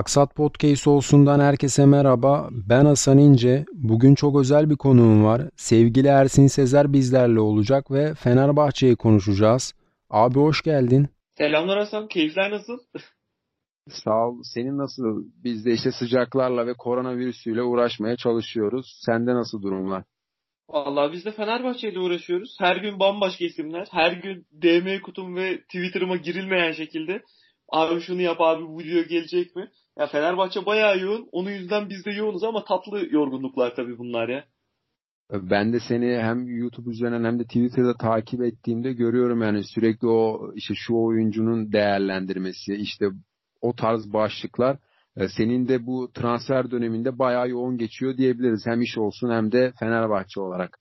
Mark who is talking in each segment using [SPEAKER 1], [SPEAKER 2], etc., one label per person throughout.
[SPEAKER 1] Maksat Podcast olsundan herkese merhaba. Ben Hasan İnce. Bugün çok özel bir konuğum var. Sevgili Ersin Sezer bizlerle olacak ve Fenerbahçe'yi konuşacağız. Abi hoş geldin.
[SPEAKER 2] Selamlar Hasan. Keyifler nasıl?
[SPEAKER 1] Sağ ol. Senin nasıl? Biz de işte sıcaklarla ve koronavirüsüyle uğraşmaya çalışıyoruz. Sende nasıl durumlar?
[SPEAKER 2] Vallahi biz de Fenerbahçe ile uğraşıyoruz. Her gün bambaşka isimler. Her gün DM kutum ve Twitter'ıma girilmeyen şekilde abi şunu yap abi bu video gelecek mi? Ya Fenerbahçe bayağı yoğun. Onun yüzden biz de yoğunuz ama tatlı yorgunluklar tabii bunlar ya.
[SPEAKER 1] Ben de seni hem YouTube üzerinden hem de Twitter'da takip ettiğimde görüyorum yani sürekli o işte şu oyuncunun değerlendirmesi, işte o tarz başlıklar e, senin de bu transfer döneminde bayağı yoğun geçiyor diyebiliriz. Hem iş olsun hem de Fenerbahçe olarak.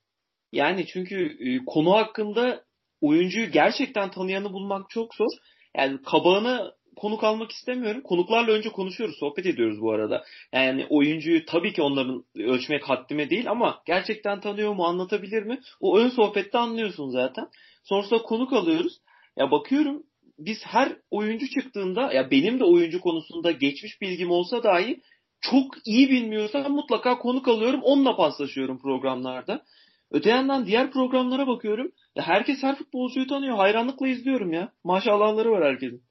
[SPEAKER 2] Yani çünkü e, konu hakkında oyuncuyu gerçekten tanıyanı bulmak çok zor. Yani kabağına konuk almak istemiyorum. Konuklarla önce konuşuyoruz, sohbet ediyoruz bu arada. Yani oyuncuyu tabii ki onların ölçmek haddime değil ama gerçekten tanıyor mu, anlatabilir mi? O ön sohbette anlıyorsun zaten. Sonrasında konuk alıyoruz. Ya bakıyorum biz her oyuncu çıktığında ya benim de oyuncu konusunda geçmiş bilgim olsa dahi çok iyi bilmiyorsam mutlaka konuk alıyorum. Onunla paslaşıyorum programlarda. Öte yandan diğer programlara bakıyorum. Ya herkes her futbolcuyu tanıyor. Hayranlıkla izliyorum ya. Maşallahları var herkesin.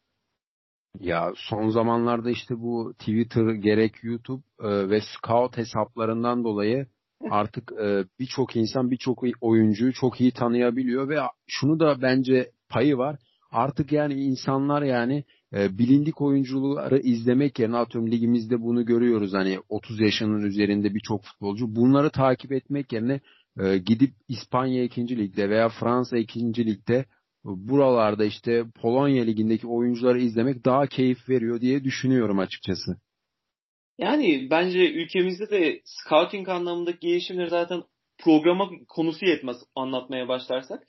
[SPEAKER 1] Ya son zamanlarda işte bu Twitter gerek YouTube e, ve Scout hesaplarından dolayı artık e, birçok insan birçok oyuncuyu çok iyi tanıyabiliyor ve şunu da bence payı var. Artık yani insanlar yani e, bilindik oyuncuları izlemek yerine atıyorum ligimizde bunu görüyoruz hani 30 yaşının üzerinde birçok futbolcu bunları takip etmek yerine e, gidip İspanya 2. ligde veya Fransa 2. ligde buralarda işte Polonya ligindeki oyuncuları izlemek daha keyif veriyor diye düşünüyorum açıkçası.
[SPEAKER 2] Yani bence ülkemizde de scouting anlamındaki gelişimleri zaten programa konusu yetmez anlatmaya başlarsak.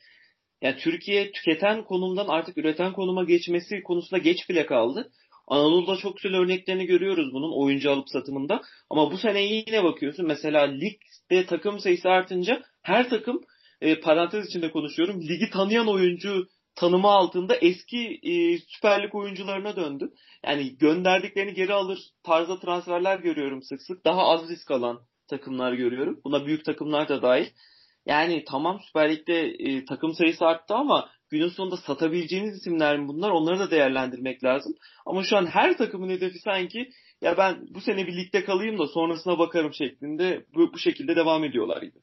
[SPEAKER 2] Yani Türkiye tüketen konumdan artık üreten konuma geçmesi konusunda geç bile kaldı. Anadolu'da çok güzel örneklerini görüyoruz bunun oyuncu alıp satımında. Ama bu sene yine bakıyorsun mesela ligde takım sayısı artınca her takım e, parantez içinde konuşuyorum. Ligi tanıyan oyuncu tanımı altında eski e, Süper Lig oyuncularına döndü. Yani gönderdiklerini geri alır tarzda transferler görüyorum sık sık. Daha az risk alan takımlar görüyorum. Buna büyük takımlar da dahil. Yani tamam Süper Lig'de e, takım sayısı arttı ama günün sonunda satabileceğiniz isimler mi bunlar? Onları da değerlendirmek lazım. Ama şu an her takımın hedefi sanki ya ben bu sene bir ligde kalayım da sonrasına bakarım şeklinde bu, bu şekilde devam ediyorlar gibi.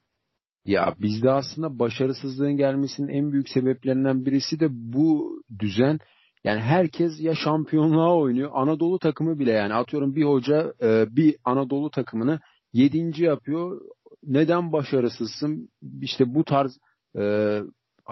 [SPEAKER 1] Ya bizde aslında başarısızlığın gelmesinin en büyük sebeplerinden birisi de bu düzen. Yani herkes ya şampiyonluğa oynuyor. Anadolu takımı bile yani atıyorum bir hoca e, bir Anadolu takımını yedinci yapıyor. Neden başarısızsın? İşte bu tarz e,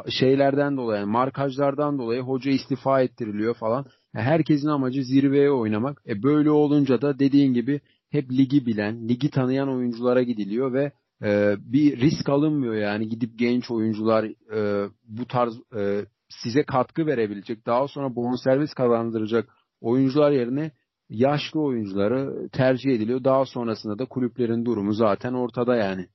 [SPEAKER 1] şeylerden dolayı, yani markajlardan dolayı hoca istifa ettiriliyor falan. Herkesin amacı zirveye oynamak. E böyle olunca da dediğin gibi hep ligi bilen, ligi tanıyan oyunculara gidiliyor ve e, bir risk alınmıyor yani gidip genç oyuncular e, bu tarz e, size katkı verebilecek daha sonra bonservis kazandıracak oyuncular yerine yaşlı oyuncuları tercih ediliyor. Daha sonrasında da kulüplerin durumu zaten ortada yani.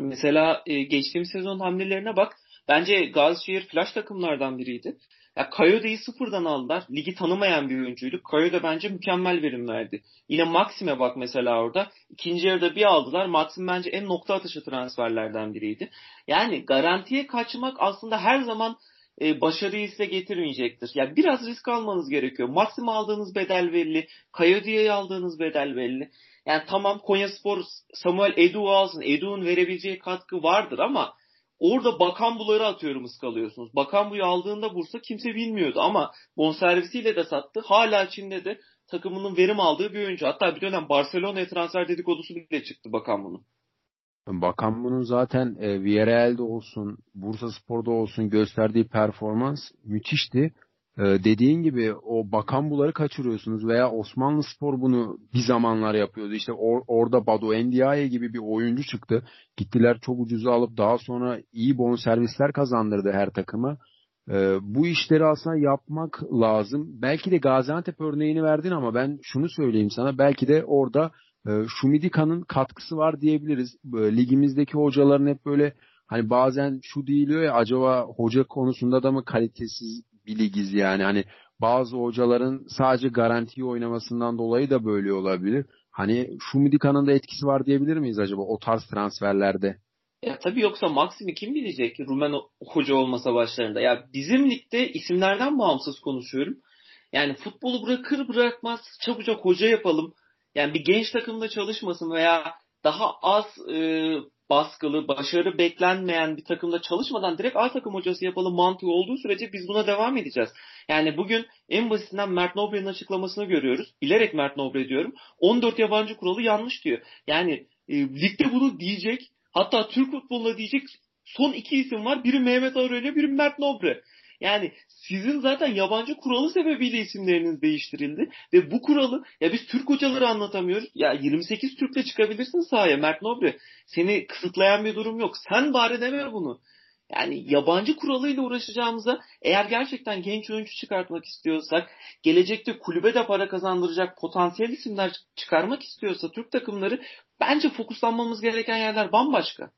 [SPEAKER 2] Mesela e, geçtiğimiz sezon hamlelerine bak. Bence Gazişehir flash takımlardan biriydi. Ya Coyote'yi sıfırdan aldılar. Ligi tanımayan bir oyuncuydu. Coyote bence mükemmel verim verdi. Yine Maxim'e bak mesela orada. İkinci yarıda bir aldılar. Maxim bence en nokta atışı transferlerden biriydi. Yani garantiye kaçmak aslında her zaman e, başarıyı size getirmeyecektir. Yani biraz risk almanız gerekiyor. Maxim aldığınız bedel belli. Coyote'ye aldığınız bedel belli. Yani tamam Konya Spor Samuel Edu alsın. Edu'nun verebileceği katkı vardır ama Orada bakan buları atıyorum ıskalıyorsunuz. Bakan buyu aldığında Bursa kimse bilmiyordu ama bonservisiyle de sattı. Hala Çin'de de takımının verim aldığı bir oyuncu. Hatta bir dönem Barcelona'ya transfer dedikodusu bile çıktı Bakan bunun.
[SPEAKER 1] Bakan bunun zaten e, Villarreal'de olsun, Bursa Spor'da olsun gösterdiği performans müthişti. Ee, dediğin gibi o bakan kaçırıyorsunuz veya Osmanlı Spor bunu bir zamanlar yapıyordu. İşte or, orada Badu Endiaye gibi bir oyuncu çıktı. Gittiler çok ucuza alıp daha sonra iyi bon servisler kazandırdı her takıma. Ee, bu işleri aslında yapmak lazım. Belki de Gaziantep örneğini verdin ama ben şunu söyleyeyim sana. Belki de orada e, Şumidika'nın katkısı var diyebiliriz. E, ligimizdeki hocaların hep böyle hani bazen şu değiliyor ya acaba hoca konusunda da mı kalitesiz bir ligiz yani. Hani bazı hocaların sadece garantiyi oynamasından dolayı da böyle olabilir. Hani Şumidika'nın da etkisi var diyebilir miyiz acaba o tarz transferlerde?
[SPEAKER 2] Ya tabii yoksa Maxim'i kim bilecek Rumen hoca olmasa başlarında. Ya bizim ligde isimlerden bağımsız konuşuyorum. Yani futbolu bırakır bırakmaz çabucak hoca yapalım. Yani bir genç takımda çalışmasın veya daha az e, baskılı, başarı beklenmeyen bir takımda çalışmadan direkt A takım hocası yapalım mantığı olduğu sürece biz buna devam edeceğiz. Yani bugün en basitinden Mert Nobre'nin açıklamasını görüyoruz. Bilerek Mert Nobre diyorum. 14 yabancı kuralı yanlış diyor. Yani e, ligde bunu diyecek hatta Türk futboluna diyecek son iki isim var. Biri Mehmet Aurelio, biri Mert Nobre. Yani sizin zaten yabancı kuralı sebebiyle isimleriniz değiştirildi ve bu kuralı ya biz Türk hocaları anlatamıyoruz. Ya 28 Türk'le çıkabilirsin sahaya Mert Nobre. Seni kısıtlayan bir durum yok. Sen bari deme bunu. Yani yabancı kuralıyla uğraşacağımıza eğer gerçekten genç oyuncu çıkartmak istiyorsak, gelecekte kulübe de para kazandıracak potansiyel isimler çıkarmak istiyorsa Türk takımları bence fokuslanmamız gereken yerler bambaşka.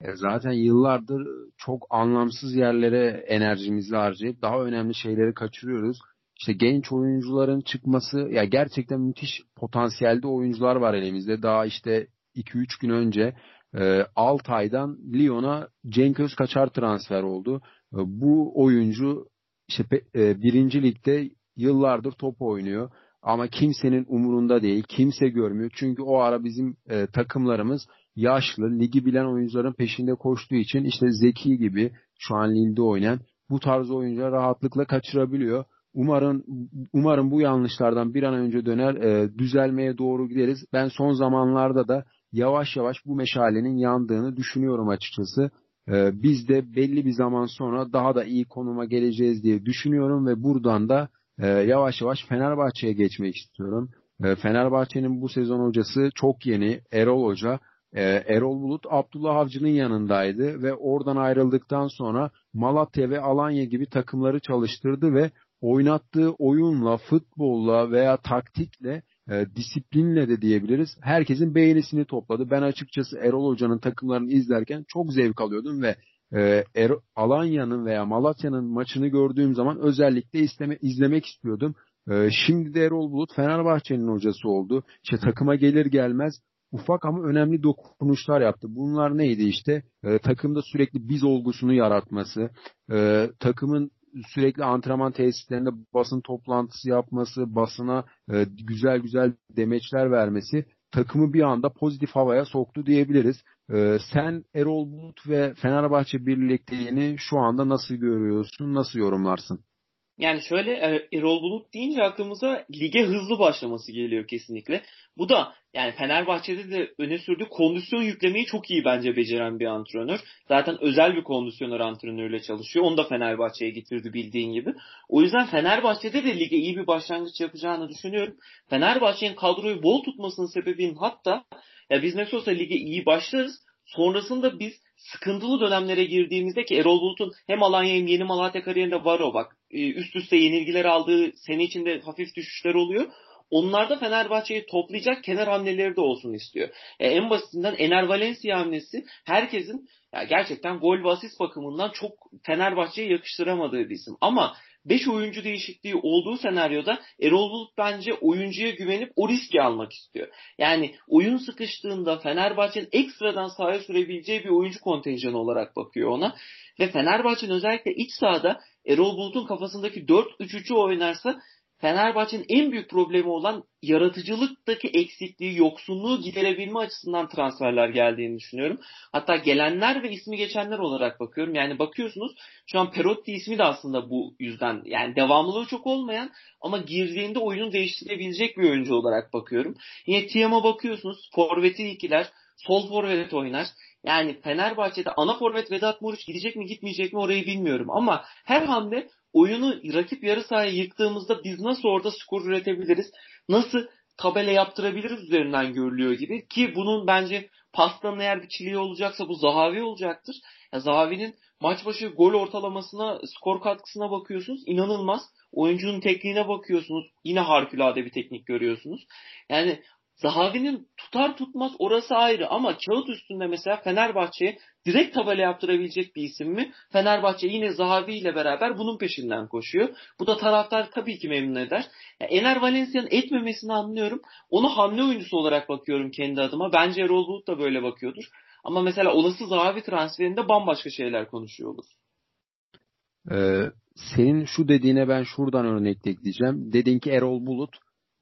[SPEAKER 1] E, zaten yıllardır çok anlamsız yerlere enerjimizi harcayıp daha önemli şeyleri kaçırıyoruz. İşte genç oyuncuların çıkması ya gerçekten müthiş potansiyelde oyuncular var elimizde. Daha işte 2-3 gün önce e, Altay'dan Lyon'a Cenk Özkaçar transfer oldu. E, bu oyuncu işte e, birinci ligde yıllardır top oynuyor ama kimsenin umurunda değil, kimse görmüyor. Çünkü o ara bizim e, takımlarımız yaşlı, ligi bilen oyuncuların peşinde koştuğu için işte Zeki gibi şu an Lille'de oynayan bu tarz oyuncular rahatlıkla kaçırabiliyor. Umarım umarım bu yanlışlardan bir an önce döner, e, düzelmeye doğru gideriz. Ben son zamanlarda da yavaş yavaş bu meşalenin yandığını düşünüyorum açıkçası. E, biz de belli bir zaman sonra daha da iyi konuma geleceğiz diye düşünüyorum ve buradan da e, yavaş yavaş Fenerbahçe'ye geçmek istiyorum. E, Fenerbahçe'nin bu sezon hocası çok yeni, Erol Hoca. E, Erol Bulut Abdullah Avcı'nın yanındaydı ve oradan ayrıldıktan sonra Malatya ve Alanya gibi takımları çalıştırdı ve oynattığı oyunla, futbolla veya taktikle, e, disiplinle de diyebiliriz. Herkesin beğenisini topladı. Ben açıkçası Erol Hoca'nın takımlarını izlerken çok zevk alıyordum ve e, er, Alanya'nın veya Malatya'nın maçını gördüğüm zaman özellikle isteme, izlemek istiyordum. E, şimdi de Erol Bulut Fenerbahçe'nin hocası oldu. İşte takıma gelir gelmez ufak ama önemli dokunuşlar yaptı. Bunlar neydi işte? E, takımda sürekli biz olgusunu yaratması, e, takımın sürekli antrenman tesislerinde basın toplantısı yapması, basına e, güzel güzel demeçler vermesi takımı bir anda pozitif havaya soktu diyebiliriz. E, sen Erol Bulut ve Fenerbahçe birlikteliğini şu anda nasıl görüyorsun, nasıl yorumlarsın?
[SPEAKER 2] Yani şöyle e, Erol Bulut deyince aklımıza lige hızlı başlaması geliyor kesinlikle. Bu da yani Fenerbahçe'de de öne sürdüğü kondisyon yüklemeyi çok iyi bence beceren bir antrenör. Zaten özel bir kondisyoner antrenörüyle çalışıyor. Onu da Fenerbahçe'ye getirdi bildiğin gibi. O yüzden Fenerbahçe'de de lige iyi bir başlangıç yapacağını düşünüyorum. Fenerbahçe'nin kadroyu bol tutmasının sebebinin hatta ya biz nasıl olsa lige iyi başlarız. Sonrasında biz sıkıntılı dönemlere girdiğimizde ki Erol Bulut'un hem Alanya hem Yeni Malatya kariyerinde var o bak. E, üst üste yenilgiler aldığı sene içinde hafif düşüşler oluyor. Onlarda Fenerbahçe'yi toplayacak kenar hamleleri de olsun istiyor. E, en basitinden Ener Valencia hamlesi herkesin ya gerçekten gol ve asist bakımından çok Fenerbahçe'ye yakıştıramadığı bir isim. Ama 5 oyuncu değişikliği olduğu senaryoda Erol Bulut bence oyuncuya güvenip o riski almak istiyor. Yani oyun sıkıştığında Fenerbahçe'nin ekstradan sahaya sürebileceği bir oyuncu kontenjanı olarak bakıyor ona. Ve Fenerbahçe'nin özellikle iç sahada Erol Bulut'un kafasındaki 4-3-3'ü oynarsa Fenerbahçe'nin en büyük problemi olan yaratıcılıktaki eksikliği, yoksunluğu giderebilme açısından transferler geldiğini düşünüyorum. Hatta gelenler ve ismi geçenler olarak bakıyorum. Yani bakıyorsunuz şu an Perotti ismi de aslında bu yüzden yani devamlılığı çok olmayan ama girdiğinde oyunu değiştirebilecek bir oyuncu olarak bakıyorum. Yine Tiam'a bakıyorsunuz. Forvet'i ikiler. Sol forvet oynar. Yani Fenerbahçe'de ana forvet Vedat Muriç gidecek mi gitmeyecek mi orayı bilmiyorum. Ama her hamle oyunu rakip yarı sahaya yıktığımızda biz nasıl orada skor üretebiliriz? Nasıl tabela yaptırabiliriz üzerinden görülüyor gibi. Ki bunun bence pastanın eğer bir çiliği olacaksa bu Zahavi olacaktır. Ya Zahavi'nin maç başı gol ortalamasına, skor katkısına bakıyorsunuz. inanılmaz. Oyuncunun tekniğine bakıyorsunuz. Yine harikulade bir teknik görüyorsunuz. Yani Zahavi'nin tutar tutmaz orası ayrı ama kağıt üstünde mesela Fenerbahçe'ye direkt tabela yaptırabilecek bir isim mi? Fenerbahçe yine Zahavi ile beraber bunun peşinden koşuyor. Bu da taraftar tabii ki memnun eder. Yani Ener Valencia'nın etmemesini anlıyorum. Onu hamle oyuncusu olarak bakıyorum kendi adıma. Bence Erol Bulut da böyle bakıyordur. Ama mesela olası Zahavi transferinde bambaşka şeyler konuşuyor olur.
[SPEAKER 1] Ee, senin şu dediğine ben şuradan örnek ekleyeceğim. Dedin ki Erol Bulut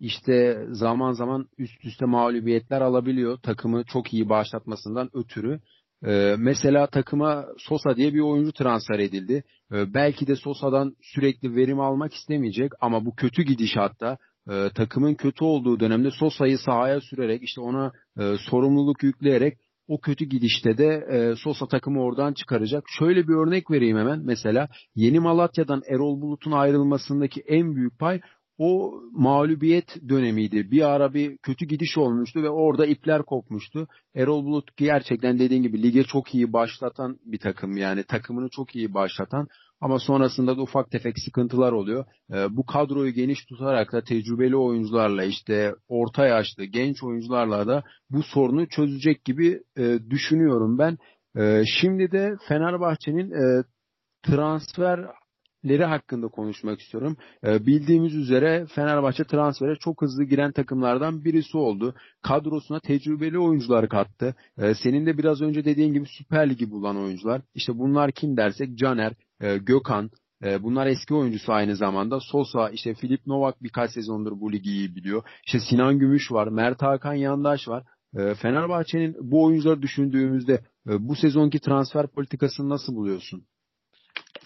[SPEAKER 1] işte zaman zaman üst üste mağlubiyetler alabiliyor. Takımı çok iyi bağışlatmasından ötürü. Ee, mesela takıma Sosa diye bir oyuncu transfer edildi. Ee, belki de Sosa'dan sürekli verim almak istemeyecek ama bu kötü gidişatta e, takımın kötü olduğu dönemde Sosa'yı sahaya sürerek işte ona e, sorumluluk yükleyerek o kötü gidişte de e, Sosa takımı oradan çıkaracak. Şöyle bir örnek vereyim hemen. Mesela Yeni Malatya'dan Erol Bulut'un ayrılmasındaki en büyük pay o mağlubiyet dönemiydi. Bir ara bir kötü gidiş olmuştu ve orada ipler kopmuştu. Erol Bulut gerçekten dediğin gibi lige çok iyi başlatan bir takım yani takımını çok iyi başlatan ama sonrasında da ufak tefek sıkıntılar oluyor. E, bu kadroyu geniş tutarak da tecrübeli oyuncularla işte orta yaşlı genç oyuncularla da bu sorunu çözecek gibi e, düşünüyorum ben. E, şimdi de Fenerbahçe'nin e, transfer leri hakkında konuşmak istiyorum. Ee, bildiğimiz üzere Fenerbahçe transfere çok hızlı giren takımlardan birisi oldu. Kadrosuna tecrübeli oyuncular kattı. Ee, senin de biraz önce dediğin gibi Süper Ligi bulan oyuncular. İşte bunlar kim dersek Caner, e, Gökhan, e, Bunlar eski oyuncusu aynı zamanda. Sosa, işte Filip Novak birkaç sezondur bu ligi iyi biliyor. İşte Sinan Gümüş var, Mert Hakan Yandaş var. E, Fenerbahçe'nin bu oyuncuları düşündüğümüzde bu sezonki transfer politikasını nasıl buluyorsun?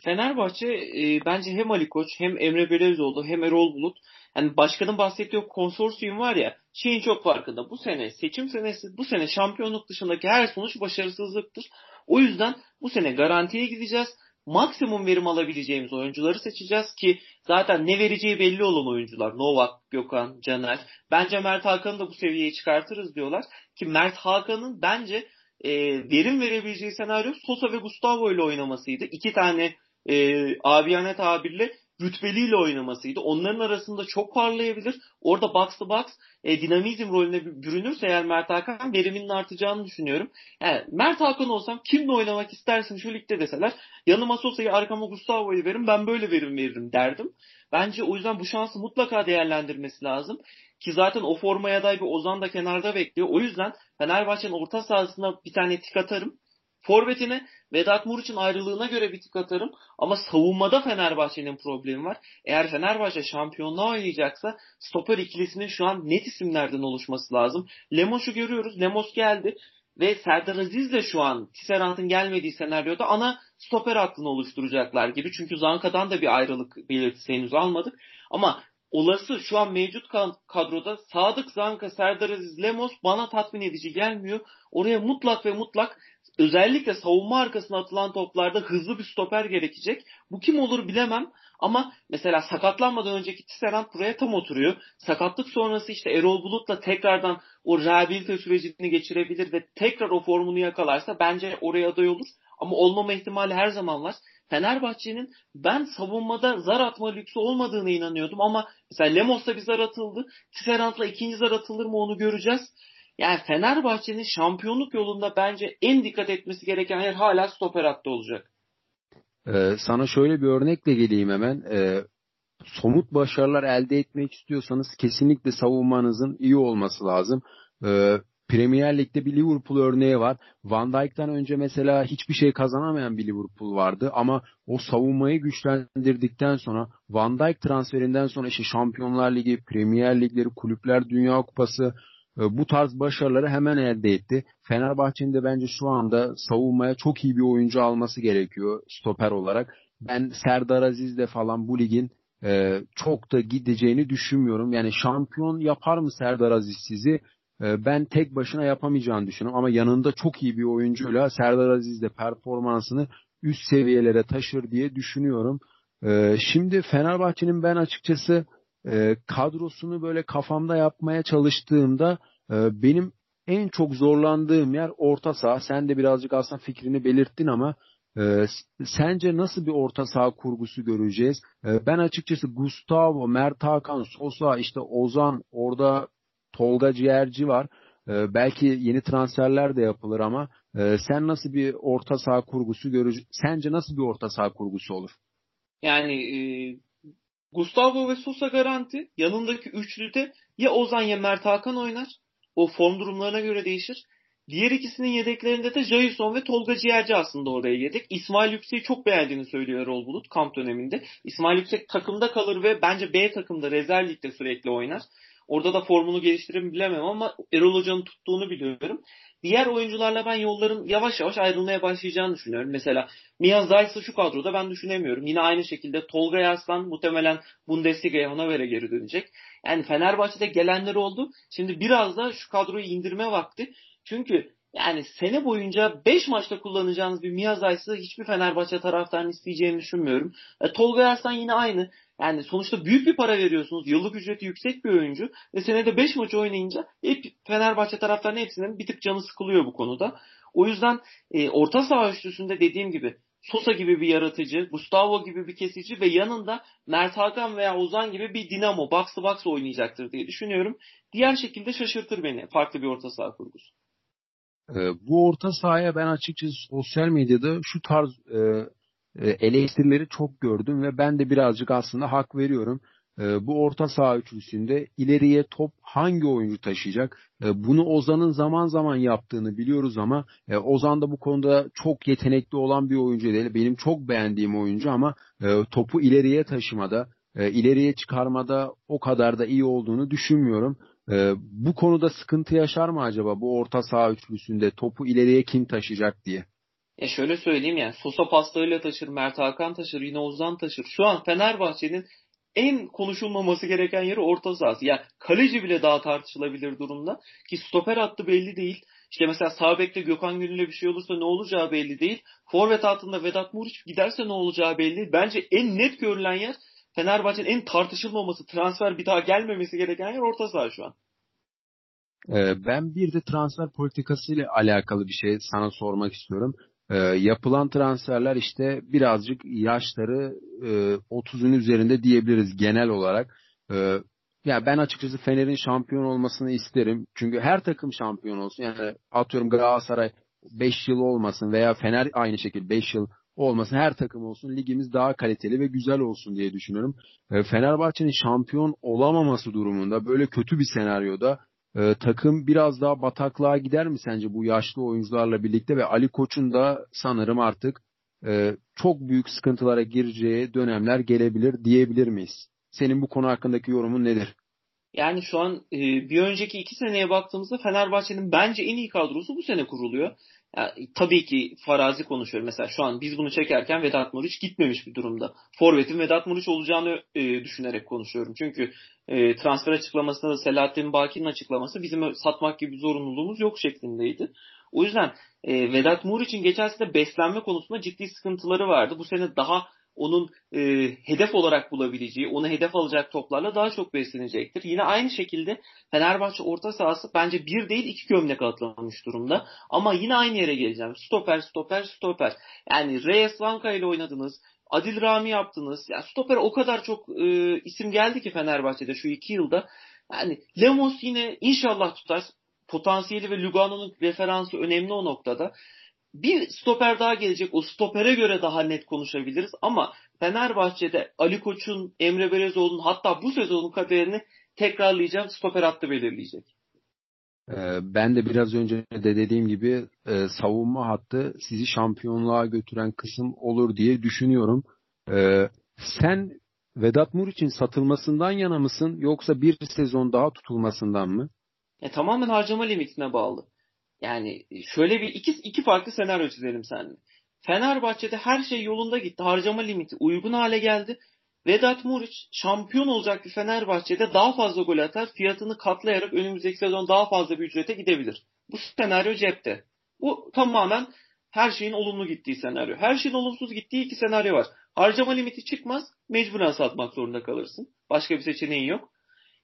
[SPEAKER 2] Fenerbahçe e, bence hem Ali Koç hem Emre Belezoğlu hem Erol Bulut yani başkanın bahsettiği konsorsiyum var ya şeyin çok farkında. Bu sene seçim senesi bu sene şampiyonluk dışındaki her sonuç başarısızlıktır. O yüzden bu sene garantiye gideceğiz. Maksimum verim alabileceğimiz oyuncuları seçeceğiz ki zaten ne vereceği belli olan oyuncular. Novak, Gökhan, Caner. Bence Mert Hakan'ı da bu seviyeye çıkartırız diyorlar. Ki Mert Hakan'ın bence e, verim verebileceği senaryo Sosa ve Gustavo ile oynamasıydı. İki tane e, abiyane tabirle rütbeliyle oynamasıydı. Onların arasında çok parlayabilir. Orada box to box e, dinamizm rolüne bürünürse eğer Mert Hakan veriminin artacağını düşünüyorum. Yani Mert Hakan olsam kimle oynamak istersin şu ligde deseler yanıma Sosa'yı arkama Gustavo'yu verin ben böyle verim veririm derdim. Bence o yüzden bu şansı mutlaka değerlendirmesi lazım. Ki zaten o formaya aday bir Ozan da kenarda bekliyor. O yüzden Fenerbahçe'nin orta sahasına bir tane tik atarım. Forvetine Vedat Muriç'in ayrılığına göre bir tık atarım. Ama savunmada Fenerbahçe'nin problemi var. Eğer Fenerbahçe şampiyonluğa oynayacaksa stoper ikilisinin şu an net isimlerden oluşması lazım. Lemos'u görüyoruz. Lemos geldi. Ve Serdar Aziz de şu an Tisserant'ın gelmediği senaryoda ana stoper hattını oluşturacaklar gibi. Çünkü Zanka'dan da bir ayrılık belirtisi henüz almadık. Ama olası şu an mevcut kadroda Sadık Zanka, Serdar Aziz, Lemos bana tatmin edici gelmiyor. Oraya mutlak ve mutlak özellikle savunma arkasına atılan toplarda hızlı bir stoper gerekecek. Bu kim olur bilemem ama mesela sakatlanmadan önceki Tisserand buraya tam oturuyor. Sakatlık sonrası işte Erol Bulut'la tekrardan o rehabilite sürecini geçirebilir ve tekrar o formunu yakalarsa bence oraya aday olur. Ama olmama ihtimali her zaman var. Fenerbahçe'nin ben savunmada zar atma lüksü olmadığını inanıyordum ama mesela Lemos'ta bir zar atıldı. Tisserand'la ikinci zar atılır mı onu göreceğiz. Yani Fenerbahçe'nin şampiyonluk yolunda bence en dikkat etmesi gereken yer hala stoper hattı olacak.
[SPEAKER 1] Ee, sana şöyle bir örnekle geleyim hemen. Ee, somut başarılar elde etmek istiyorsanız kesinlikle savunmanızın iyi olması lazım. Ee, Premier Lig'de bir Liverpool örneği var. Van Dijk'tan önce mesela hiçbir şey kazanamayan bir Liverpool vardı ama o savunmayı güçlendirdikten sonra Van Dijk transferinden sonra işte Şampiyonlar Ligi, Premier Ligleri, Kulüpler Dünya Kupası e, bu tarz başarıları hemen elde etti. Fenerbahçe'nin de bence şu anda savunmaya çok iyi bir oyuncu alması gerekiyor stoper olarak. Ben Serdar Aziz'de falan bu ligin e, çok da gideceğini düşünmüyorum. Yani şampiyon yapar mı Serdar Aziz sizi? E, ben tek başına yapamayacağını düşünüyorum. Ama yanında çok iyi bir oyuncuyla Serdar Aziz de performansını üst seviyelere taşır diye düşünüyorum. E, şimdi Fenerbahçe'nin ben açıkçası e, kadrosunu böyle kafamda yapmaya çalıştığımda e, benim en çok zorlandığım yer orta saha. Sen de birazcık aslında fikrini belirttin ama e, sence nasıl bir orta saha kurgusu göreceğiz? Ben açıkçası Gustavo, Mert Hakan, Sosa, işte Ozan orada Tolga Ciğerci var. E, belki yeni transferler de yapılır ama e, sen nasıl bir orta saha kurgusu görücü sence nasıl bir orta saha kurgusu olur?
[SPEAKER 2] Yani e, Gustavo ve Sosa garanti. Yanındaki üçlüde ya Ozan ya Mert Hakan oynar. O form durumlarına göre değişir. Diğer ikisinin yedeklerinde de Jason ve Tolga Ciğerci aslında oraya yedek. İsmail Yüksek'i çok beğendiğini söylüyor Erol Bulut kamp döneminde. İsmail Yüksek takımda kalır ve bence B takımda rezerv ligde sürekli oynar. Orada da formunu geliştirir bilemem ama Erol Hoca'nın tuttuğunu biliyorum. Diğer oyuncularla ben yolların yavaş yavaş ayrılmaya başlayacağını düşünüyorum. Mesela Mia Zayt'sı şu kadroda ben düşünemiyorum. Yine aynı şekilde Tolga Yarslan muhtemelen Bundesliga'ya göre geri dönecek. Yani Fenerbahçe'de gelenler oldu. Şimdi biraz da şu kadroyu indirme vakti. Çünkü yani sene boyunca 5 maçta kullanacağınız bir Miyazay'sı hiçbir Fenerbahçe taraftarının isteyeceğini düşünmüyorum. E, Tolga Yarslan yine aynı. Yani sonuçta büyük bir para veriyorsunuz. Yıllık ücreti yüksek bir oyuncu. Ve senede 5 maç oynayınca hep Fenerbahçe taraftarının hepsinin bir tık canı sıkılıyor bu konuda. O yüzden e, orta saha üstüsünde dediğim gibi Sosa gibi bir yaratıcı, Gustavo gibi bir kesici ve yanında Mert Hakan veya Ozan gibi bir dinamo, box to box oynayacaktır diye düşünüyorum. Diğer şekilde şaşırtır beni farklı bir orta saha kurgusu.
[SPEAKER 1] Ee, bu orta sahaya ben açıkçası sosyal medyada şu tarz e, e, eleştirileri çok gördüm ve ben de birazcık aslında hak veriyorum. E, bu orta saha üçlüsünde ileriye top hangi oyuncu taşıyacak? E, bunu Ozan'ın zaman zaman yaptığını biliyoruz ama e, Ozan da bu konuda çok yetenekli olan bir oyuncu değil. Benim çok beğendiğim oyuncu ama topu ileriye taşımada, ileriye çıkarmada o kadar da iyi olduğunu düşünmüyorum. Ee, bu konuda sıkıntı yaşar mı acaba bu orta saha üçlüsünde topu ileriye kim taşıyacak diye?
[SPEAKER 2] E şöyle söyleyeyim yani Sosa pastayla taşır, Mert Hakan taşır, yine Ozan taşır. Şu an Fenerbahçe'nin en konuşulmaması gereken yeri orta sahası. Yani kaleci bile daha tartışılabilir durumda. Ki stoper hattı belli değil. İşte mesela sağ bekte Gökhan Gönül'e bir şey olursa ne olacağı belli değil. Forvet hattında Vedat Muriç giderse ne olacağı belli değil. Bence en net görülen yer Fenerbahçe'nin en tartışılmaması, transfer bir daha gelmemesi gereken yer orta saha şu an.
[SPEAKER 1] Ee, ben bir de transfer politikası ile alakalı bir şey sana sormak istiyorum. Ee, yapılan transferler işte birazcık yaşları e, 30'un üzerinde diyebiliriz genel olarak. Ee, ya ben açıkçası Fener'in şampiyon olmasını isterim. Çünkü her takım şampiyon olsun. Yani atıyorum Galatasaray 5 yıl olmasın veya Fener aynı şekilde 5 yıl olmasın. Her takım olsun. Ligimiz daha kaliteli ve güzel olsun diye düşünüyorum. E, Fenerbahçe'nin şampiyon olamaması durumunda böyle kötü bir senaryoda e, takım biraz daha bataklığa gider mi sence bu yaşlı oyuncularla birlikte ve Ali Koç'un da sanırım artık e, çok büyük sıkıntılara gireceği dönemler gelebilir diyebilir miyiz? Senin bu konu hakkındaki yorumun nedir?
[SPEAKER 2] Yani şu an bir önceki iki seneye baktığımızda Fenerbahçe'nin bence en iyi kadrosu bu sene kuruluyor. Yani, tabii ki farazi konuşuyorum. Mesela şu an biz bunu çekerken Vedat Muriç gitmemiş bir durumda. Forvet'in Vedat Muriç olacağını e, düşünerek konuşuyorum. Çünkü e, transfer açıklamasında da Selahattin Baki'nin açıklaması bizim satmak gibi bir zorunluluğumuz yok şeklindeydi. O yüzden e, Vedat Muriç'in geçen sene beslenme konusunda ciddi sıkıntıları vardı. Bu sene daha onun e, hedef olarak bulabileceği, onu hedef alacak toplarla daha çok beslenecektir. Yine aynı şekilde Fenerbahçe orta sahası bence bir değil iki gömlek atlamış durumda. Ama yine aynı yere geleceğim. Stoper, stoper, stoper. Yani Reyes Vanka ile oynadınız. Adil Rami yaptınız. Ya stoper o kadar çok e, isim geldi ki Fenerbahçe'de şu iki yılda. Yani Lemos yine inşallah tutar. Potansiyeli ve Lugano'nun referansı önemli o noktada bir stoper daha gelecek. O stopere göre daha net konuşabiliriz. Ama Fenerbahçe'de Ali Koç'un, Emre Belezoğlu'nun hatta bu sezonun kaderini tekrarlayacağım stoper hattı belirleyecek.
[SPEAKER 1] Ee, ben de biraz önce de dediğim gibi e, savunma hattı sizi şampiyonluğa götüren kısım olur diye düşünüyorum. Ee, sen Vedat Muriç'in satılmasından yana mısın yoksa bir sezon daha tutulmasından mı?
[SPEAKER 2] E, tamamen harcama limitine bağlı. Yani şöyle bir iki, iki farklı senaryo çizelim seninle. Fenerbahçe'de her şey yolunda gitti. Harcama limiti uygun hale geldi. Vedat Muriç şampiyon olacak bir Fenerbahçe'de daha fazla gol atar. Fiyatını katlayarak önümüzdeki sezon daha fazla bir ücrete gidebilir. Bu senaryo cepte. Bu tamamen her şeyin olumlu gittiği senaryo. Her şeyin olumsuz gittiği iki senaryo var. Harcama limiti çıkmaz. Mecburen satmak zorunda kalırsın. Başka bir seçeneğin yok.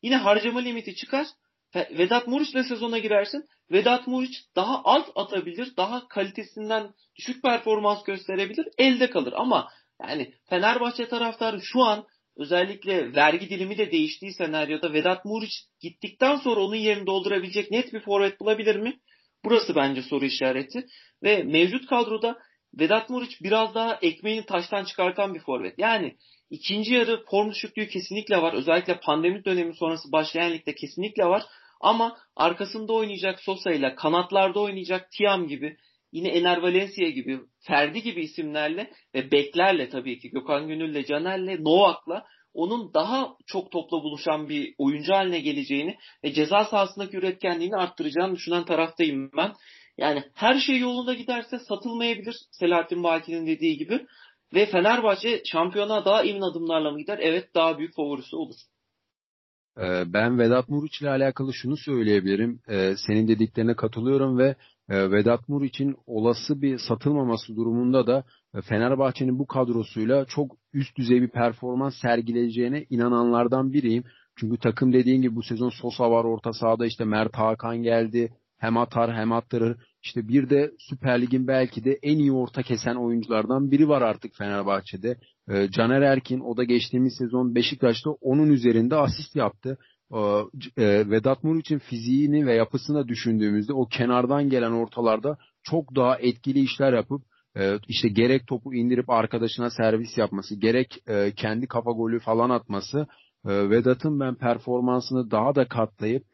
[SPEAKER 2] Yine harcama limiti çıkar. Vedat Muriç'le sezona girersin. Vedat Muriç daha az atabilir, daha kalitesinden düşük performans gösterebilir, elde kalır. Ama yani Fenerbahçe taraftarı şu an özellikle vergi dilimi de değiştiği senaryoda Vedat Muriç gittikten sonra onun yerini doldurabilecek net bir forvet bulabilir mi? Burası bence soru işareti. Ve mevcut kadroda Vedat Muriç biraz daha ekmeğini taştan çıkartan bir forvet. Yani ikinci yarı form düşüklüğü kesinlikle var. Özellikle pandemi dönemi sonrası başlayan ligde kesinlikle var. Ama arkasında oynayacak Sosa ile kanatlarda oynayacak Tiam gibi yine Ener Valencia gibi Ferdi gibi isimlerle ve beklerle tabii ki Gökhan Gönül'le Caner'le Novak'la onun daha çok topla buluşan bir oyuncu haline geleceğini ve ceza sahasındaki üretkenliğini arttıracağını düşünen taraftayım ben. Yani her şey yolunda giderse satılmayabilir Selahattin Baki'nin dediği gibi. Ve Fenerbahçe şampiyona daha emin adımlarla mı gider? Evet daha büyük favorisi olur.
[SPEAKER 1] Ee, ben Vedat Muriç ile alakalı şunu söyleyebilirim. Ee, senin dediklerine katılıyorum ve e, Vedat Muriç'in olası bir satılmaması durumunda da e, Fenerbahçe'nin bu kadrosuyla çok üst düzey bir performans sergileyeceğine inananlardan biriyim. Çünkü takım dediğin gibi bu sezon Sosa var orta sahada işte Mert Hakan geldi. Hem atar hem attırır. İşte bir de Süper Lig'in belki de en iyi orta kesen oyunculardan biri var artık Fenerbahçe'de. E, Caner Erkin o da geçtiğimiz sezon Beşiktaş'ta onun üzerinde asist yaptı. E, Vedat Muriç'in fiziğini ve yapısını düşündüğümüzde o kenardan gelen ortalarda çok daha etkili işler yapıp e, işte gerek topu indirip arkadaşına servis yapması, gerek e, kendi kafa golü falan atması e, Vedat'ın ben performansını daha da katlayıp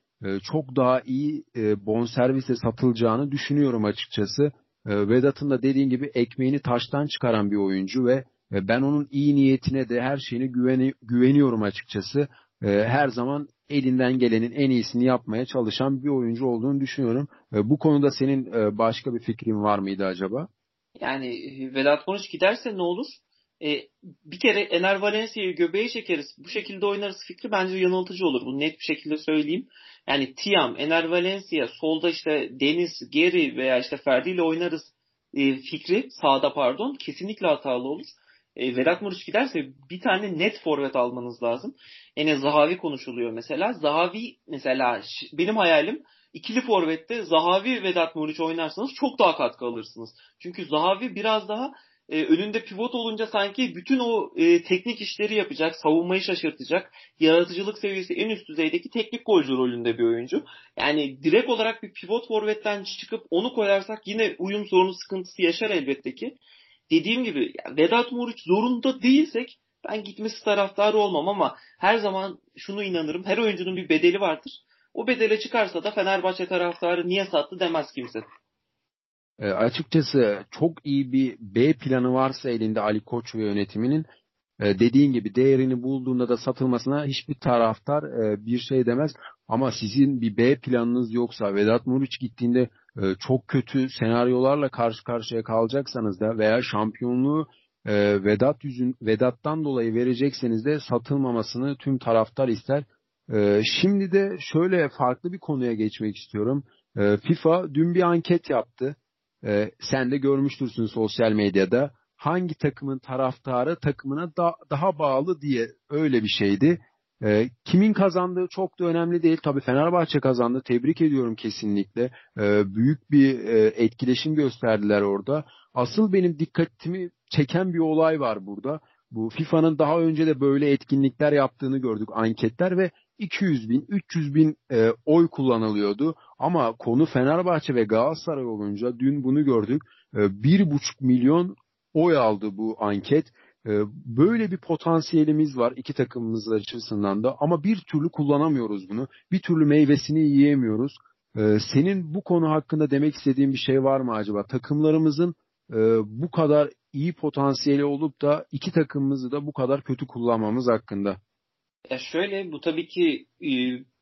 [SPEAKER 1] çok daha iyi e, bonservise satılacağını düşünüyorum açıkçası. E, Vedat'ın da dediğin gibi ekmeğini taştan çıkaran bir oyuncu ve e, ben onun iyi niyetine de her şeyine güveni, güveniyorum açıkçası. E, her zaman elinden gelenin en iyisini yapmaya çalışan bir oyuncu olduğunu düşünüyorum. Bu konuda senin e, başka bir fikrin var mıydı acaba?
[SPEAKER 2] Yani Vedat Konuş giderse ne olur? E, bir kere Ener Valencia'yı göbeğe çekeriz. Bu şekilde oynarız fikri bence yanıltıcı olur. Bunu net bir şekilde söyleyeyim. Yani Tiam, Ener Valencia, solda işte Deniz, Geri veya işte Ferdi ile oynarız e, fikri sağda pardon kesinlikle hatalı olur. E, Vedat Muriç giderse bir tane net forvet almanız lazım. Ene Zahavi konuşuluyor mesela. Zahavi mesela benim hayalim ikili forvette Zahavi Vedat Muriç oynarsanız çok daha katkı alırsınız. Çünkü Zahavi biraz daha e, önünde pivot olunca sanki bütün o e, teknik işleri yapacak, savunmayı şaşırtacak, yaratıcılık seviyesi en üst düzeydeki teknik golcü rolünde bir oyuncu. Yani direkt olarak bir pivot forvetten çıkıp onu koyarsak yine uyum sorunu sıkıntısı yaşar elbette ki. Dediğim gibi Vedat Muriç zorunda değilsek ben gitmesi taraftarı olmam ama her zaman şunu inanırım. Her oyuncunun bir bedeli vardır. O bedele çıkarsa da Fenerbahçe taraftarı niye sattı demez kimse.
[SPEAKER 1] E, açıkçası çok iyi bir B planı varsa elinde Ali Koç ve yönetiminin e, dediğin gibi değerini bulduğunda da satılmasına hiçbir taraftar e, bir şey demez. Ama sizin bir B planınız yoksa Vedat Muriç gittiğinde e, çok kötü senaryolarla karşı karşıya kalacaksanız da veya şampiyonluğu e, Vedat yüzün Vedat'tan dolayı verecekseniz de satılmamasını tüm taraftar ister. E, şimdi de şöyle farklı bir konuya geçmek istiyorum. E, FIFA dün bir anket yaptı. E, sen de görmüştürsün sosyal medyada. Hangi takımın taraftarı takımına da, daha bağlı diye öyle bir şeydi. E, kimin kazandığı çok da önemli değil. Tabii Fenerbahçe kazandı. Tebrik ediyorum kesinlikle. E, büyük bir e, etkileşim gösterdiler orada. Asıl benim dikkatimi çeken bir olay var burada. Bu FIFA'nın daha önce de böyle etkinlikler yaptığını gördük anketler ve 200 bin, 300 bin e, oy kullanılıyordu. Ama konu Fenerbahçe ve Galatasaray olunca dün bunu gördük. E, 1,5 milyon oy aldı bu anket. E, böyle bir potansiyelimiz var iki takımımız açısından da ama bir türlü kullanamıyoruz bunu. Bir türlü meyvesini yiyemiyoruz. E, senin bu konu hakkında demek istediğin bir şey var mı acaba? Takımlarımızın e, bu kadar iyi potansiyeli olup da iki takımımızı da bu kadar kötü kullanmamız hakkında.
[SPEAKER 2] Ya şöyle bu tabii ki e,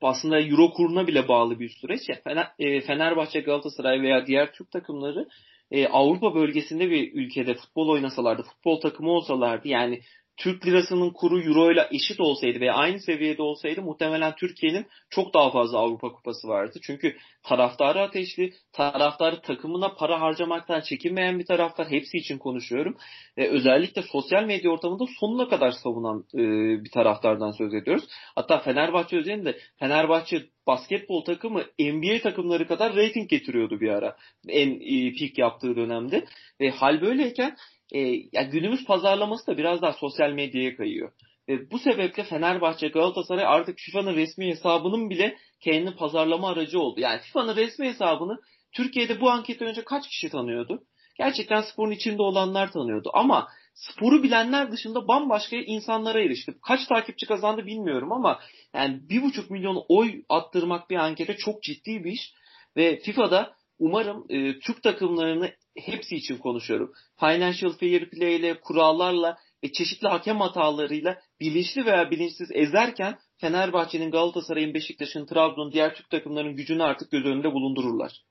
[SPEAKER 2] aslında Euro kuruna bile bağlı bir süreç. Ya e, Fenerbahçe, Galatasaray veya diğer Türk takımları e, Avrupa bölgesinde bir ülkede futbol oynasalardı, futbol takımı olsalardı yani Türk lirasının kuru euro ile eşit olsaydı veya aynı seviyede olsaydı muhtemelen Türkiye'nin çok daha fazla Avrupa kupası vardı. Çünkü taraftarı ateşli, taraftarı takımına para harcamaktan çekinmeyen bir taraftar. Hepsi için konuşuyorum. Ve özellikle sosyal medya ortamında sonuna kadar savunan e, bir taraftardan söz ediyoruz. Hatta Fenerbahçe özelinde Fenerbahçe basketbol takımı NBA takımları kadar rating getiriyordu bir ara. En e, peak yaptığı dönemde. Ve hal böyleyken e, ya günümüz pazarlaması da biraz daha sosyal medyaya kayıyor. Ve bu sebeple Fenerbahçe Galatasaray artık FIFA'nın resmi hesabının bile kendi pazarlama aracı oldu. Yani FIFA'nın resmi hesabını Türkiye'de bu anketten önce kaç kişi tanıyordu? Gerçekten sporun içinde olanlar tanıyordu. Ama sporu bilenler dışında bambaşka insanlara erişti. Kaç takipçi kazandı bilmiyorum ama yani bir buçuk milyon oy attırmak bir ankete çok ciddi bir iş. Ve FIFA'da umarım e, Türk takımlarını hepsi için konuşuyorum. Financial Fair Play ile, kurallarla ve çeşitli hakem hatalarıyla bilinçli veya bilinçsiz ezerken Fenerbahçe'nin, Galatasaray'ın, Beşiktaş'ın, Trabzon'un, diğer Türk takımlarının gücünü artık göz önünde bulundururlar.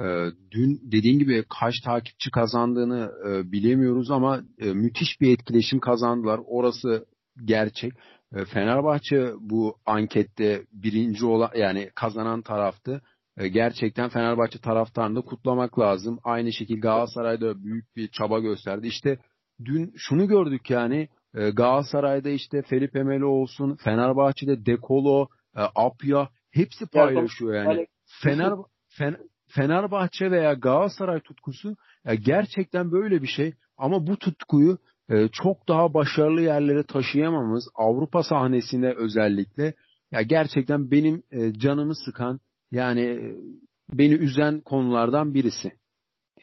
[SPEAKER 1] Ee, dün dediğin gibi kaç takipçi kazandığını e, bilemiyoruz ama e, müthiş bir etkileşim kazandılar. Orası gerçek. E, Fenerbahçe bu ankette birinci olan yani kazanan taraftı. E, gerçekten Fenerbahçe taraftarını da kutlamak lazım. Aynı şekilde Galatasaray'da büyük bir çaba gösterdi. İşte dün şunu gördük yani e, Galatasaray'da işte Felipe Melo olsun, Fenerbahçe'de Dekolo, e, Apya hepsi paylaşıyor yani. Fener, Fener Fenerbahçe veya Galatasaray tutkusu gerçekten böyle bir şey ama bu tutkuyu çok daha başarılı yerlere taşıyamamız Avrupa sahnesinde özellikle ya gerçekten benim canımı sıkan yani e, beni üzen konulardan birisi.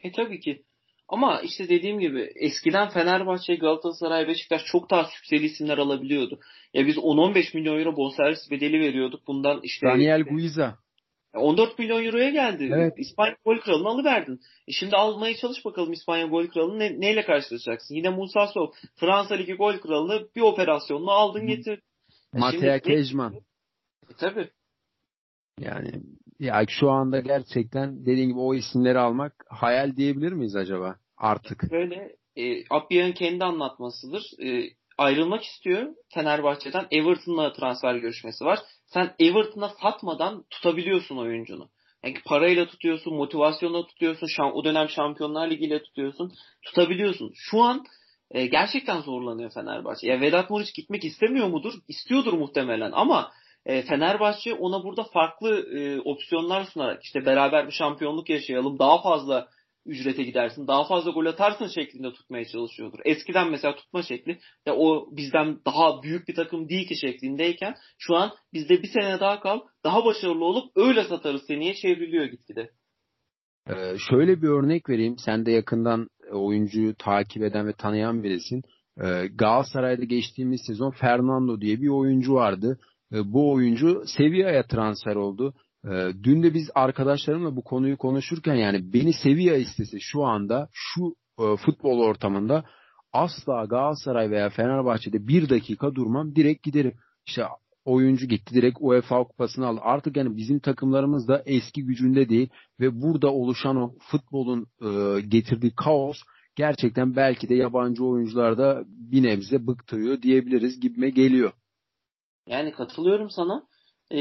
[SPEAKER 2] E tabii ki. Ama işte dediğim gibi eskiden Fenerbahçe, Galatasaray, Beşiktaş çok daha sükseli isimler alabiliyordu. Ya biz 10-15 milyon euro bonservis bedeli veriyorduk. Bundan işte
[SPEAKER 1] Daniel Guiza
[SPEAKER 2] 14 milyon euroya geldi.
[SPEAKER 1] Evet.
[SPEAKER 2] İspanya gol kralını alıverdin. E şimdi almaya çalış bakalım İspanya gol kralını ne, neyle karşılaşacaksın? Yine Musa Sow Fransa Ligi gol kralını bir operasyonla aldın getir.
[SPEAKER 1] E Matea Kejman.
[SPEAKER 2] E, tabii.
[SPEAKER 1] Yani ya şu anda gerçekten dediğim gibi o isimleri almak hayal diyebilir miyiz acaba artık?
[SPEAKER 2] Böyle e, Appiah'ın kendi anlatmasıdır. E, ayrılmak istiyor Fenerbahçe'den. Everton'la transfer görüşmesi var. Sen Everton'a satmadan tutabiliyorsun oyuncunu. Yani parayla tutuyorsun, motivasyonla tutuyorsun, şam, o dönem Şampiyonlar Ligi ile tutuyorsun, tutabiliyorsun. Şu an e, gerçekten zorlanıyor Fenerbahçe. Ya Vedat Muriç gitmek istemiyor mudur? İstiyordur muhtemelen ama e, Fenerbahçe ona burada farklı e, opsiyonlar sunarak işte beraber bir şampiyonluk yaşayalım, daha fazla ücrete gidersin. Daha fazla gol atarsın şeklinde tutmaya çalışıyordur. Eskiden mesela tutma şekli ya o bizden daha büyük bir takım değil ki şeklindeyken şu an bizde bir sene daha kal daha başarılı olup öyle satarız seniye çevriliyor gitgide.
[SPEAKER 1] Ee, şöyle bir örnek vereyim. Sen de yakından oyuncuyu takip eden ve tanıyan birisin. Ee, Galatasaray'da geçtiğimiz sezon Fernando diye bir oyuncu vardı. Ee, bu oyuncu Sevilla'ya transfer oldu. Ee, dün de biz arkadaşlarımla bu konuyu konuşurken yani beni Sevilla istese şu anda şu e, futbol ortamında asla Galatasaray veya Fenerbahçe'de bir dakika durmam direkt giderim. İşte oyuncu gitti direkt UEFA kupasını aldı. Artık yani bizim takımlarımız da eski gücünde değil ve burada oluşan o futbolun e, getirdiği kaos gerçekten belki de yabancı oyuncularda bir nebze bıktırıyor diyebiliriz gibime geliyor.
[SPEAKER 2] Yani katılıyorum sana. Ee,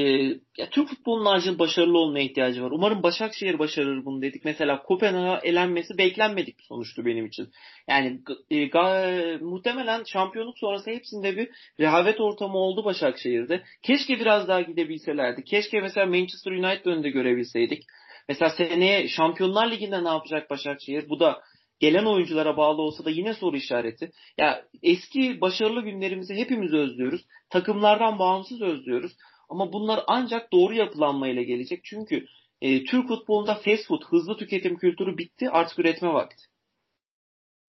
[SPEAKER 2] ya Türk futbolunun acil başarılı olmaya ihtiyacı var. Umarım Başakşehir başarır bunu dedik. Mesela Kopenhag'a elenmesi beklenmedik bir sonuçtu benim için. Yani e, ga, muhtemelen şampiyonluk sonrası hepsinde bir rehavet ortamı oldu Başakşehir'de. Keşke biraz daha gidebilselerdi. Keşke mesela Manchester United önünde görebilseydik. Mesela seneye Şampiyonlar Ligi'nde ne yapacak Başakşehir? Bu da gelen oyunculara bağlı olsa da yine soru işareti. Ya eski başarılı günlerimizi hepimiz özlüyoruz. Takımlardan bağımsız özlüyoruz. Ama bunlar ancak doğru yapılanmayla gelecek. Çünkü e, Türk futbolunda fast food, hızlı tüketim kültürü bitti. Artık üretme vakti.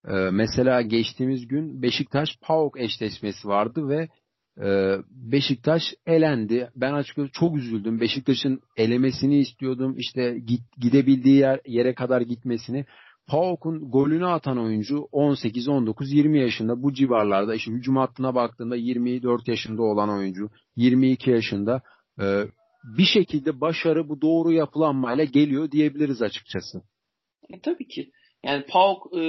[SPEAKER 1] Ee, mesela geçtiğimiz gün Beşiktaş PAOK eşleşmesi vardı ve e, Beşiktaş elendi. Ben açıkçası çok üzüldüm. Beşiktaş'ın elemesini istiyordum. İşte git, gidebildiği yer, yere kadar gitmesini. PAOK'un golünü atan oyuncu 18, 19, 20 yaşında bu civarlarda. İşte hücum hattına baktığında 24 yaşında olan oyuncu, 22 yaşında. Ee, bir şekilde başarı bu doğru yapılanmayla geliyor diyebiliriz açıkçası.
[SPEAKER 2] E, tabii ki. Yani PAOK e,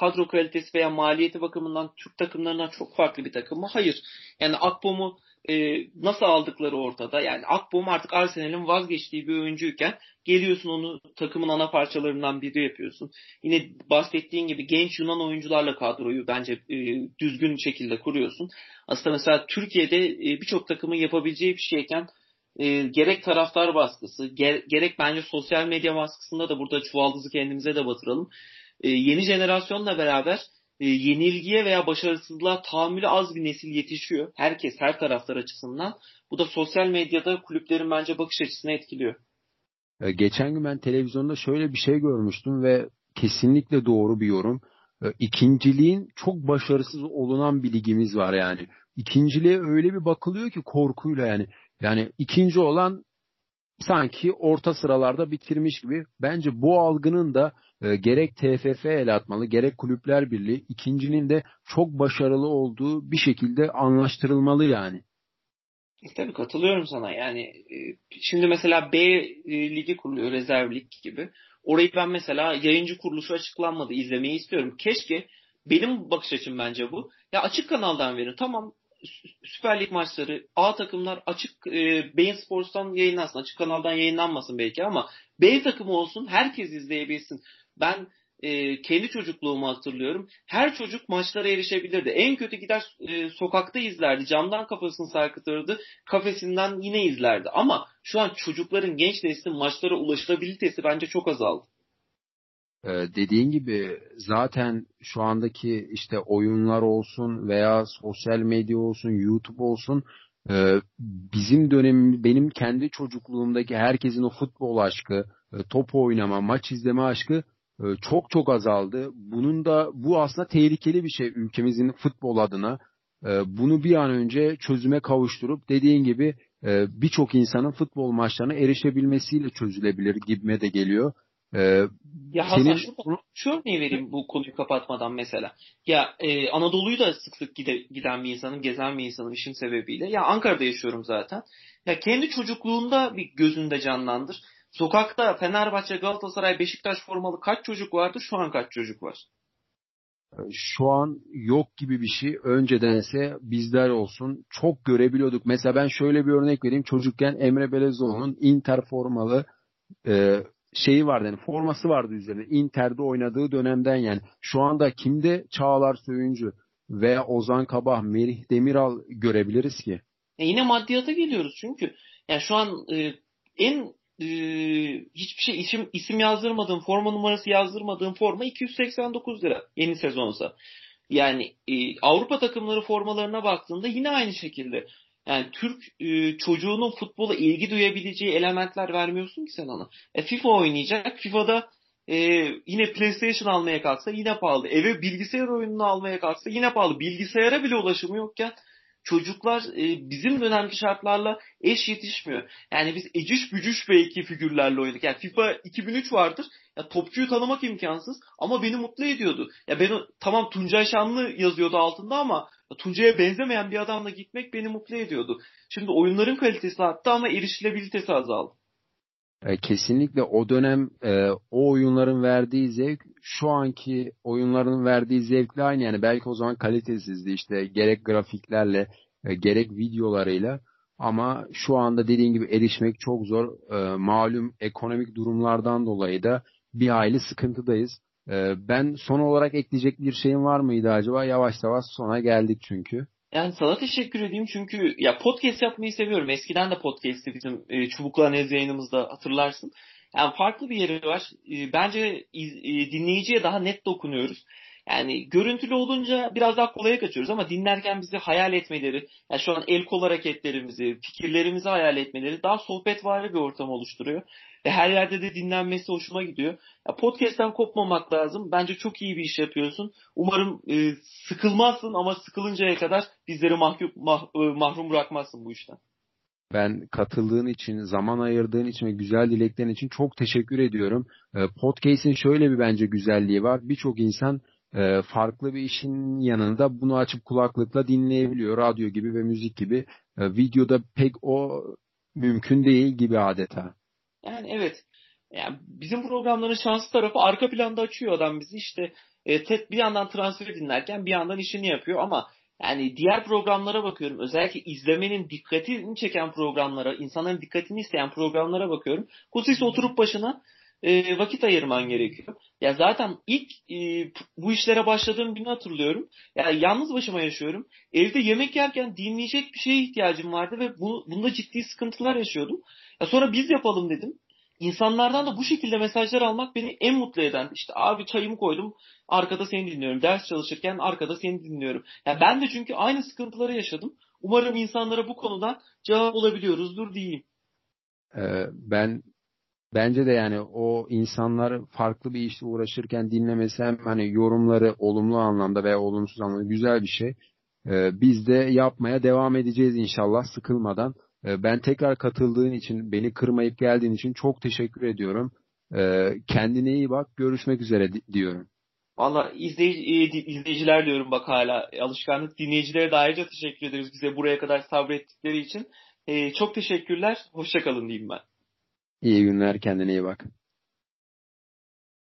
[SPEAKER 2] kadro kalitesi veya maliyeti bakımından Türk takımlarından çok farklı bir takım mı? Hayır. Yani Akbom'u e, nasıl aldıkları ortada. Yani Akbom artık Arsenal'in vazgeçtiği bir oyuncuyken geliyorsun onu takımın ana parçalarından biri yapıyorsun. Yine bahsettiğin gibi genç Yunan oyuncularla kadroyu bence e, düzgün şekilde kuruyorsun. Aslında mesela Türkiye'de e, birçok takımın yapabileceği bir şeyken e, gerek taraftar baskısı, ger, gerek bence sosyal medya baskısında da burada çuvaldızı kendimize de batıralım. E, yeni jenerasyonla beraber e, yenilgiye veya başarısızlığa tahammülü az bir nesil yetişiyor. Herkes her taraflar açısından. Bu da sosyal medyada kulüplerin bence bakış açısını etkiliyor.
[SPEAKER 1] E, geçen gün ben televizyonda şöyle bir şey görmüştüm ve kesinlikle doğru bir yorum. E, ikinciliğin çok başarısız olunan bir ligimiz var yani. İkinciliğe öyle bir bakılıyor ki korkuyla yani. Yani ikinci olan sanki orta sıralarda bitirmiş gibi. Bence bu algının da e, gerek TFF el atmalı, gerek Kulüpler Birliği ikincinin de çok başarılı olduğu bir şekilde anlaştırılmalı yani.
[SPEAKER 2] E, tabii katılıyorum sana. Yani e, şimdi mesela B e, ligi kuruluyor, rezerv lig gibi. Orayı ben mesela yayıncı kuruluşu açıklanmadı izlemeyi istiyorum. Keşke benim bakış açım bence bu. Ya açık kanaldan verin. Tamam Süper Lig maçları A takımlar açık e, Bein Sports'tan yayınlansın. Açık kanaldan yayınlanmasın belki ama B takımı olsun herkes izleyebilsin. Ben e, kendi çocukluğumu hatırlıyorum. Her çocuk maçlara erişebilirdi. En kötü gider e, sokakta izlerdi. Camdan kafasını sarkıtırdı. Kafesinden yine izlerdi. Ama şu an çocukların genç neslin maçlara ulaşılabilitesi bence çok azaldı.
[SPEAKER 1] Ee, dediğin gibi zaten şu andaki işte oyunlar olsun veya sosyal medya olsun, YouTube olsun e, bizim dönemim, benim kendi çocukluğumdaki herkesin o futbol aşkı, e, top oynama, maç izleme aşkı e, çok çok azaldı. Bunun da bu aslında tehlikeli bir şey ülkemizin futbol adına. Bunu bir an önce çözüme kavuşturup dediğin gibi birçok insanın futbol maçlarına erişebilmesiyle çözülebilir gibime de geliyor.
[SPEAKER 2] Ee, ya Hasan senin... şu, şu örneği vereyim bu konuyu kapatmadan mesela. Ya e, Anadolu'yu da sık sık gide, giden bir insanım, gezen bir insanım işim sebebiyle. Ya Ankara'da yaşıyorum zaten. Ya kendi çocukluğunda bir gözünde canlandır. Sokakta Fenerbahçe, Galatasaray, Beşiktaş formalı kaç çocuk vardı? Şu an kaç çocuk var?
[SPEAKER 1] Şu an yok gibi bir şey. Öncedense bizler olsun çok görebiliyorduk. Mesela ben şöyle bir örnek vereyim. Çocukken Emre Belezoğlu'nun Inter formalı e, şeyi vardı yani forması vardı üzerinde. Inter'de oynadığı dönemden yani. Şu anda kimde Çağlar Söyüncü veya Ozan Kabah, Merih Demiral görebiliriz ki?
[SPEAKER 2] E yine maddiyata geliyoruz çünkü. Yani şu an e, en e, hiçbir şey isim, isim yazdırmadığım, forma numarası yazdırmadığım forma 289 lira yeni sezonsa. Yani e, Avrupa takımları formalarına baktığında yine aynı şekilde. Yani Türk e, çocuğunun futbola ilgi duyabileceği elementler vermiyorsun ki sen ona. E, FIFA oynayacak. FIFA'da e, yine PlayStation almaya kalksa yine pahalı. Eve bilgisayar oyununu almaya kalksa yine pahalı. Bilgisayara bile ulaşımı yokken çocuklar e, bizim dönemki şartlarla eş yetişmiyor. Yani biz eciş bücüş belki figürlerle oynadık. Yani FIFA 2003 vardır. Ya topçuyu tanımak imkansız ama beni mutlu ediyordu. Ya ben tamam Tuncay Şanlı yazıyordu altında ama Tuncay'a benzemeyen bir adamla gitmek beni mutlu ediyordu. Şimdi oyunların kalitesi arttı ama erişilebilitesi azaldı.
[SPEAKER 1] E, kesinlikle o dönem e, o oyunların verdiği zevk şu anki oyunların verdiği zevkle aynı yani belki o zaman kalitesizdi işte gerek grafiklerle e, gerek videolarıyla ama şu anda dediğin gibi erişmek çok zor. Malum ekonomik durumlardan dolayı da bir hayli sıkıntıdayız. E, ben son olarak ekleyecek bir şeyin var mıydı acaba? Yavaş yavaş sona geldik çünkü.
[SPEAKER 2] Yani sana teşekkür edeyim çünkü ya podcast yapmayı seviyorum. Eskiden de podcast'i bizim e, Çubuklu Analiz yayınımızda hatırlarsın. Yani farklı bir yeri var. E, bence iz, e, dinleyiciye daha net dokunuyoruz. Yani görüntülü olunca biraz daha kolaya kaçıyoruz ama dinlerken bizi hayal etmeleri, yani şu an el kol hareketlerimizi, fikirlerimizi hayal etmeleri daha sohbet var bir ortam oluşturuyor. Ve her yerde de dinlenmesi hoşuma gidiyor. Ya podcast'ten kopmamak lazım. Bence çok iyi bir iş yapıyorsun. Umarım e, sıkılmazsın ama sıkılıncaya kadar bizleri mahkum, mah, e, mahrum bırakmazsın bu işten.
[SPEAKER 1] Ben katıldığın için, zaman ayırdığın için ve güzel dileklerin için çok teşekkür ediyorum. E, podcast'in şöyle bir bence güzelliği var. Birçok insan e, farklı bir işin yanında bunu açıp kulaklıkla dinleyebiliyor. Radyo gibi ve müzik gibi. E, videoda pek o mümkün değil gibi adeta.
[SPEAKER 2] Yani evet. Yani bizim programların şanslı tarafı arka planda açıyor adam bizi işte e, tek bir yandan transfer dinlerken bir yandan işini yapıyor ama yani diğer programlara bakıyorum. Özellikle izlemenin dikkatini çeken programlara, insanların dikkatini isteyen programlara bakıyorum. Kutsuz oturup başına e, vakit ayırman gerekiyor. Ya zaten ilk e, bu işlere başladığım günü hatırlıyorum. Ya yalnız başıma yaşıyorum. Evde yemek yerken dinleyecek bir şeye ihtiyacım vardı ve bu, bunda ciddi sıkıntılar yaşıyordum. Ya sonra biz yapalım dedim. insanlardan da bu şekilde mesajlar almak beni en mutlu eden. İşte abi çayımı koydum arkada seni dinliyorum. Ders çalışırken arkada seni dinliyorum. Ya ben de çünkü aynı sıkıntıları yaşadım. Umarım insanlara bu konudan cevap bulabiliyoruzdur diyeyim.
[SPEAKER 1] Ee, ben bence de yani o insanlar farklı bir işle uğraşırken dinlemesi hani yorumları olumlu anlamda veya olumsuz anlamda güzel bir şey. Ee, biz de yapmaya devam edeceğiz inşallah sıkılmadan. Ee, ben tekrar katıldığın için, beni kırmayıp geldiğin için çok teşekkür ediyorum. Ee, kendine iyi bak, görüşmek üzere diyorum.
[SPEAKER 2] Valla izleyici, izleyiciler diyorum bak hala alışkanlık dinleyicilere de ayrıca teşekkür ederiz bize buraya kadar sabrettikleri için. Ee, çok teşekkürler. Hoşçakalın diyeyim ben.
[SPEAKER 1] İyi günler kendine iyi bak.